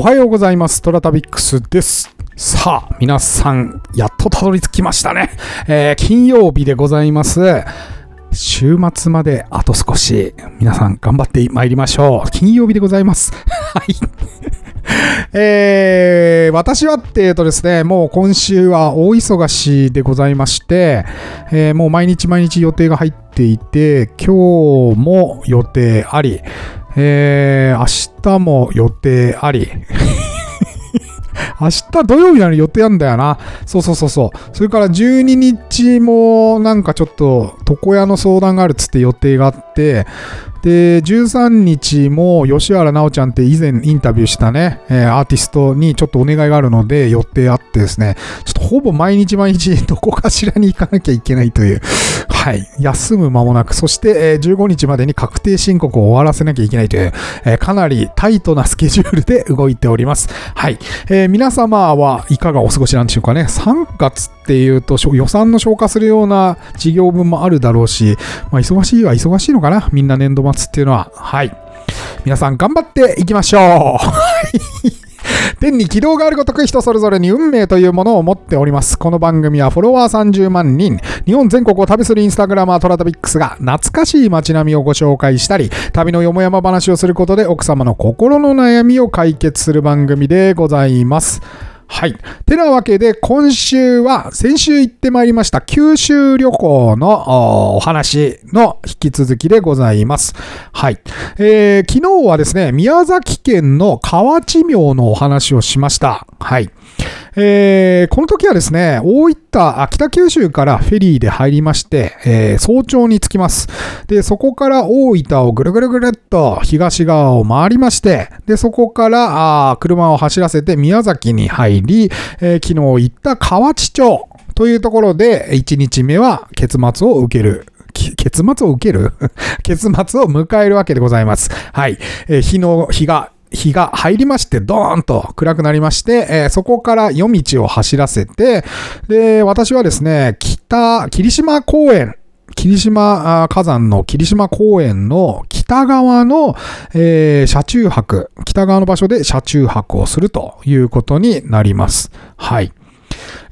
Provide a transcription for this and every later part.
おはようございます。トラタビックスです。さあ、皆さん、やっとたどり着きましたね。えー金曜日でございます。週末まであと少し、皆さん頑張ってまいりましょう。金曜日でございます。はい。えー私はっていうとですね、もう今週は大忙しでございまして、えーもう毎日毎日予定が入っていて、今日も予定あり、えー明日も予定あり、明日土曜日なのに予定なんだよな。そうそうそうそう。それから12日もなんかちょっと床屋の相談があるっつって予定があって、で、13日も吉原奈緒ちゃんって以前インタビューしたね、えーアーティストにちょっとお願いがあるので予定あってですね、ちょっとほぼ毎日毎日どこかしらに行かなきゃいけないという、はい、休む間もなく、そして、えー15日までに確定申告を終わらせなきゃいけないという、えーかなりタイトなスケジュールで動いております。はい。えー皆様はいかがお過ごしなんでしょうかね。3月ってていうと予算の消化するような事業分もあるだろうし、まあ、忙しいは忙しいのかな。みんな年度末っていうのは。はい。皆さん頑張っていきましょう。天に軌道があるごとく人それぞれに運命というものを持っております。この番組はフォロワー30万人、日本全国を旅するインスタグラマートラタビックスが懐かしい街並みをご紹介したり、旅のよもやま話をすることで奥様の心の悩みを解決する番組でございます。はい。てなわけで、今週は、先週行ってまいりました、九州旅行のお話の引き続きでございます。はい。えー昨日はですね、宮崎県の河内名のお話をしました。はい。えーこの時はですね、大分、北九州からフェリーで入りまして、えー早朝に着きます。で、そこから大分をぐるぐるぐるっと東側を回りまして、で、そこからあ車を走らせて宮崎に入り、えー昨日行った河内町というところで、1日目は結末を受ける。結末を受ける？結末を迎えるわけでございます。はい。えー日の、日が、日が入りまして、ドーンと暗くなりまして、えーそこから夜道を走らせて、で、私はですね、北、霧島公園、霧島火山の霧島公園の北側の、えー車中泊、北側の場所で車中泊をするということになります。はい。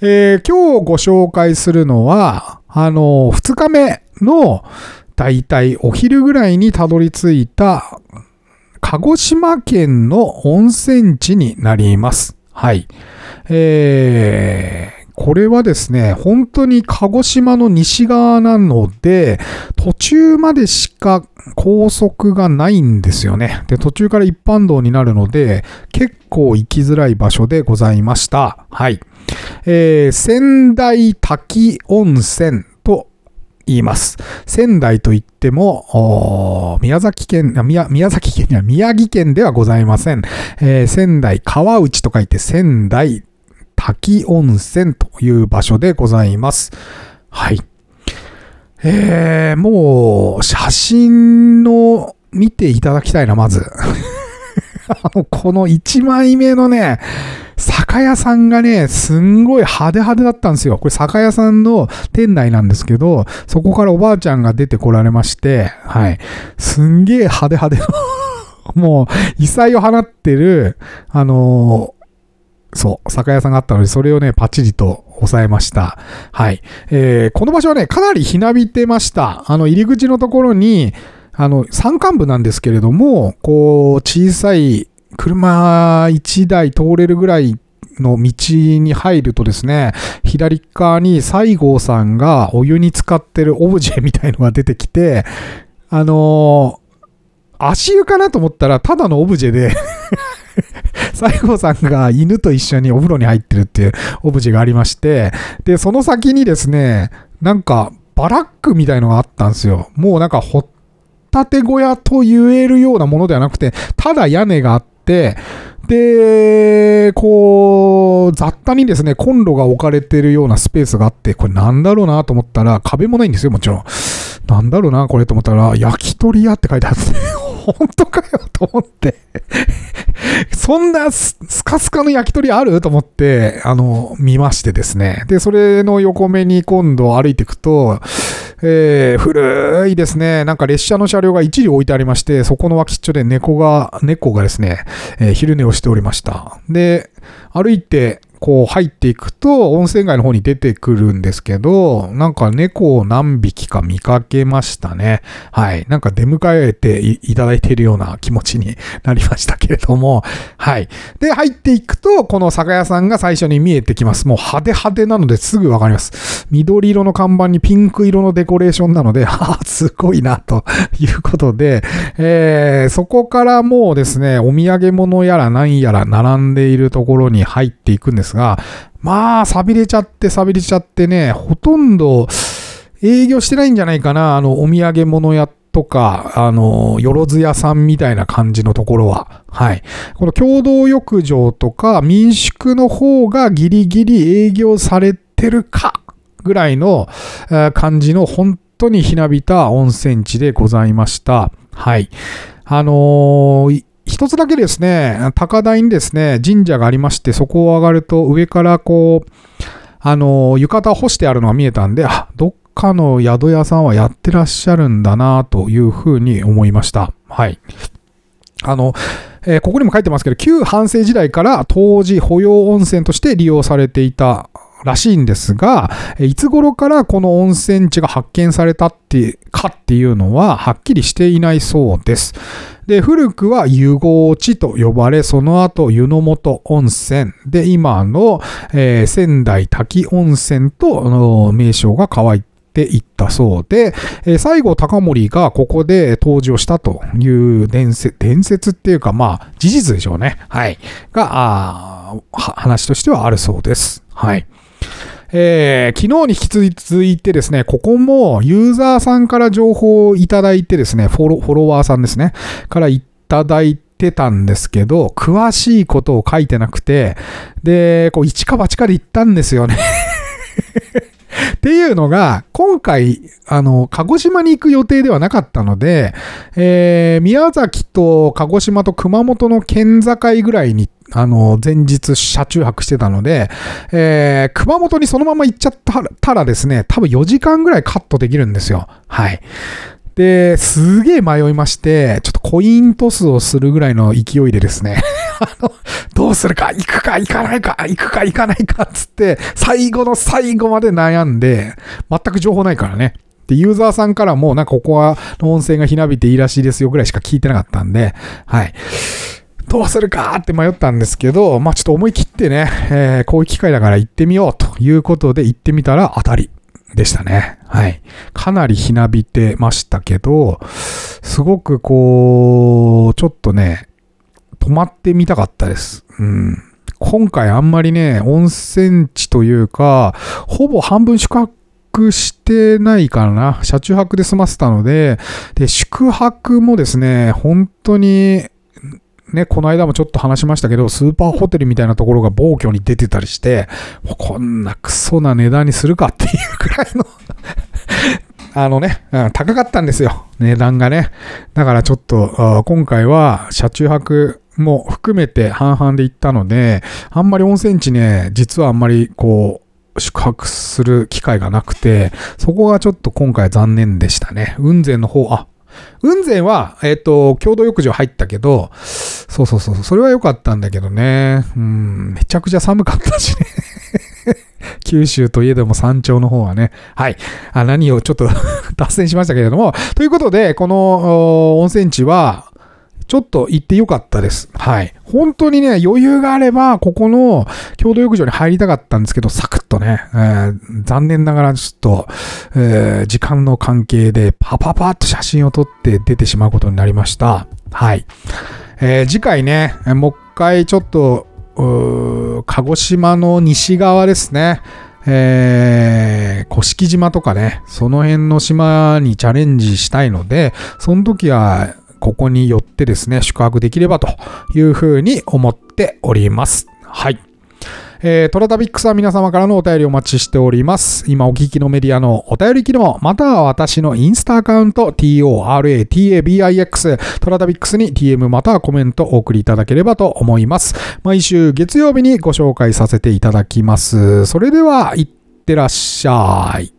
えー今日ご紹介するのは、あの、2日目の、だいたいお昼ぐらいにたどり着いた、鹿児島県の温泉地になります。はい。えー、これはですね、本当に鹿児島の西側なので、途中までしか高速がないんですよね。で、途中から一般道になるので、結構行きづらい場所でございました。はい。えー、仙台滝温泉言います。仙台といっても、宮崎県、宮宮崎県には宮城県ではございません。えー仙台川内と書いて仙台滝温泉という場所でございます。はい。えー、もう、写真の見ていただきたいな、まず。あのこの1枚目のね、酒屋さんがね、すんごい派手派手だったんですよ。これ酒屋さんの店内なんですけど、そこからおばあちゃんが出てこられまして、はい。すんげえ派手派手、もう、異彩を放ってる、あのーそう、酒屋さんがあったので、それをね、パチリと抑えました。はい。えーこの場所はね、かなりひなびてました。あの、入り口のところに、あの、山間部なんですけれども、こう、小さい車1台通れるぐらいの道に入るとですね、左側に西郷さんがお湯に浸かってるオブジェみたいのが出てきて、あのー足湯かなと思ったら、ただのオブジェで、西郷さんが犬と一緒にお風呂に入ってるっていうオブジェがありまして、で、その先にですね、なんかバラックみたいのがあったんですよ。もうなんか掘ったて小屋と言えるようなものではなくて、ただ屋根があって、てで、こう、雑多にですね、コンロが置かれてるようなスペースがあって、これなんだろうなと思ったら、壁もないんですよ、もちろん。なんだろうな、これと思ったら、焼き鳥屋って書いてあって、本当かよと思って。そんなスカスカの焼き鳥ある？と思って、あの、見ましてですね。で、それの横目に今度歩いていくと、えー、古いですね、なんか列車の車両が一時置いてありまして、そこの脇っちょで猫が、猫がですね、えー、昼寝をしておりました。で、歩いて、こう入っていくと温泉街の方に出てくるんですけど、なんか猫を何匹か見かけましたね。はい。なんか出迎えていただいているような気持ちになりましたけれども、はい。で、入っていくと、この酒屋さんが最初に見えてきます。もう派手派手なのですぐわかります。緑色の看板にピンク色のデコレーションなので、ああ、すごいな、ということで、えー、そこからもうですね、お土産物やら何やら並んでいるところに入っていくんですですが、まあ、錆びれちゃって、錆びれちゃってね、ほとんど営業してないんじゃないかな、あの、お土産物屋とか、あの、よろず屋さんみたいな感じのところは。はい。この共同浴場とか民宿の方がギリギリ営業されてるか、ぐらいの感じの本当にひなびた温泉地でございました。はい。あのー、一つだけですね、高台にですね、神社がありまして、そこを上がると上からこう、あの、浴衣を干してあるのが見えたんで、あ、どっかの宿屋さんはやってらっしゃるんだなというふうに思いました。はい。あの、えー、ここにも書いてますけど、旧半世時代から当時保養温泉として利用されていたらしいんですが、いつ頃からこの温泉地が発見されたってかっていうのははっきりしていないそうです。で、古くは湯合地と呼ばれ、その後湯の本温泉で、今の、えー、仙台滝温泉と名称が変わっていったそうで、えー、最後高森がここで登場したという伝説、伝説っていうかまあ事実でしょうね。はい。が、話としてはあるそうです。はい。えー、昨日に引き続いてですね、ここもユーザーさんから情報をいただいてですね、フォロフォロワーさんですね、からいただいてたんですけど、詳しいことを書いてなくて、で、こう一か八かで言ったんですよね。っていうのが、今回、あの、鹿児島に行く予定ではなかったので、えー、宮崎と鹿児島と熊本の県境ぐらいにあの、前日車中泊してたので、えー、熊本にそのまま行っちゃったらですね、多分4時間ぐらいカットできるんですよ。はい。で、すげえ迷いまして、ちょっとコイントスをするぐらいの勢いでですね、あの、どうするか、行くか、行かないか、行くか、行かないか、つって、最後の最後まで悩んで、全く情報ないからね。で、ユーザーさんからも、なんかここは、音声がひなびていいらしいですよぐらいしか聞いてなかったんで、はい。どうするかって迷ったんですけど、まあちょっと思い切ってね、えー、こういう機会だから行ってみようということで行ってみたら当たりでしたね。はい。かなりひなびてましたけど、すごくこう、ちょっとね、泊まってみたかったです。うん。今回あんまりね、温泉地というか、ほぼ半分宿泊してないかな。車中泊で済ませたので、で、宿泊もですね、本当にね、この間もちょっと話しましたけど、スーパーホテルみたいなところが暴挙に出てたりして、もうこんなクソな値段にするかっていうくらいの あのね、うん、高かったんですよ。値段がね。だからちょっと、今回は車中泊も含めて半々で行ったので、あんまり温泉地ね、実はあんまりこう、宿泊する機会がなくて、そこがちょっと今回残念でしたね。雲仙の方、あ、雲仙は、えっ、ー、と、共同浴場入ったけど、そうそうそう、それは良かったんだけどね。うん、めちゃくちゃ寒かったしね。九州といえども山頂の方はね。はい。あ何をちょっと 脱線しましたけれども。ということで、この温泉地は、ちょっと行ってよかったです。はい。本当にね、余裕があれば、ここの共同浴場に入りたかったんですけど、サクッとね、えー、残念ながらちょっと、えー、時間の関係でパパパッと写真を撮って出てしまうことになりました。はい。えー、次回ね、もう一回ちょっと、鹿児島の西側ですね。えー、甑島とかね、その辺の島にチャレンジしたいので、その時はここによってですね、宿泊できればというふうに思っております。はい。えー、トラタビックスは皆様からのお便りお待ちしております。今お聞きのメディアのお便り機能、または私のインスタアカウント、TORATABIX、トラタビックスに DM またはコメントお送りいただければと思います。毎週月曜日にご紹介させていただきます。それでは、いってらっしゃい。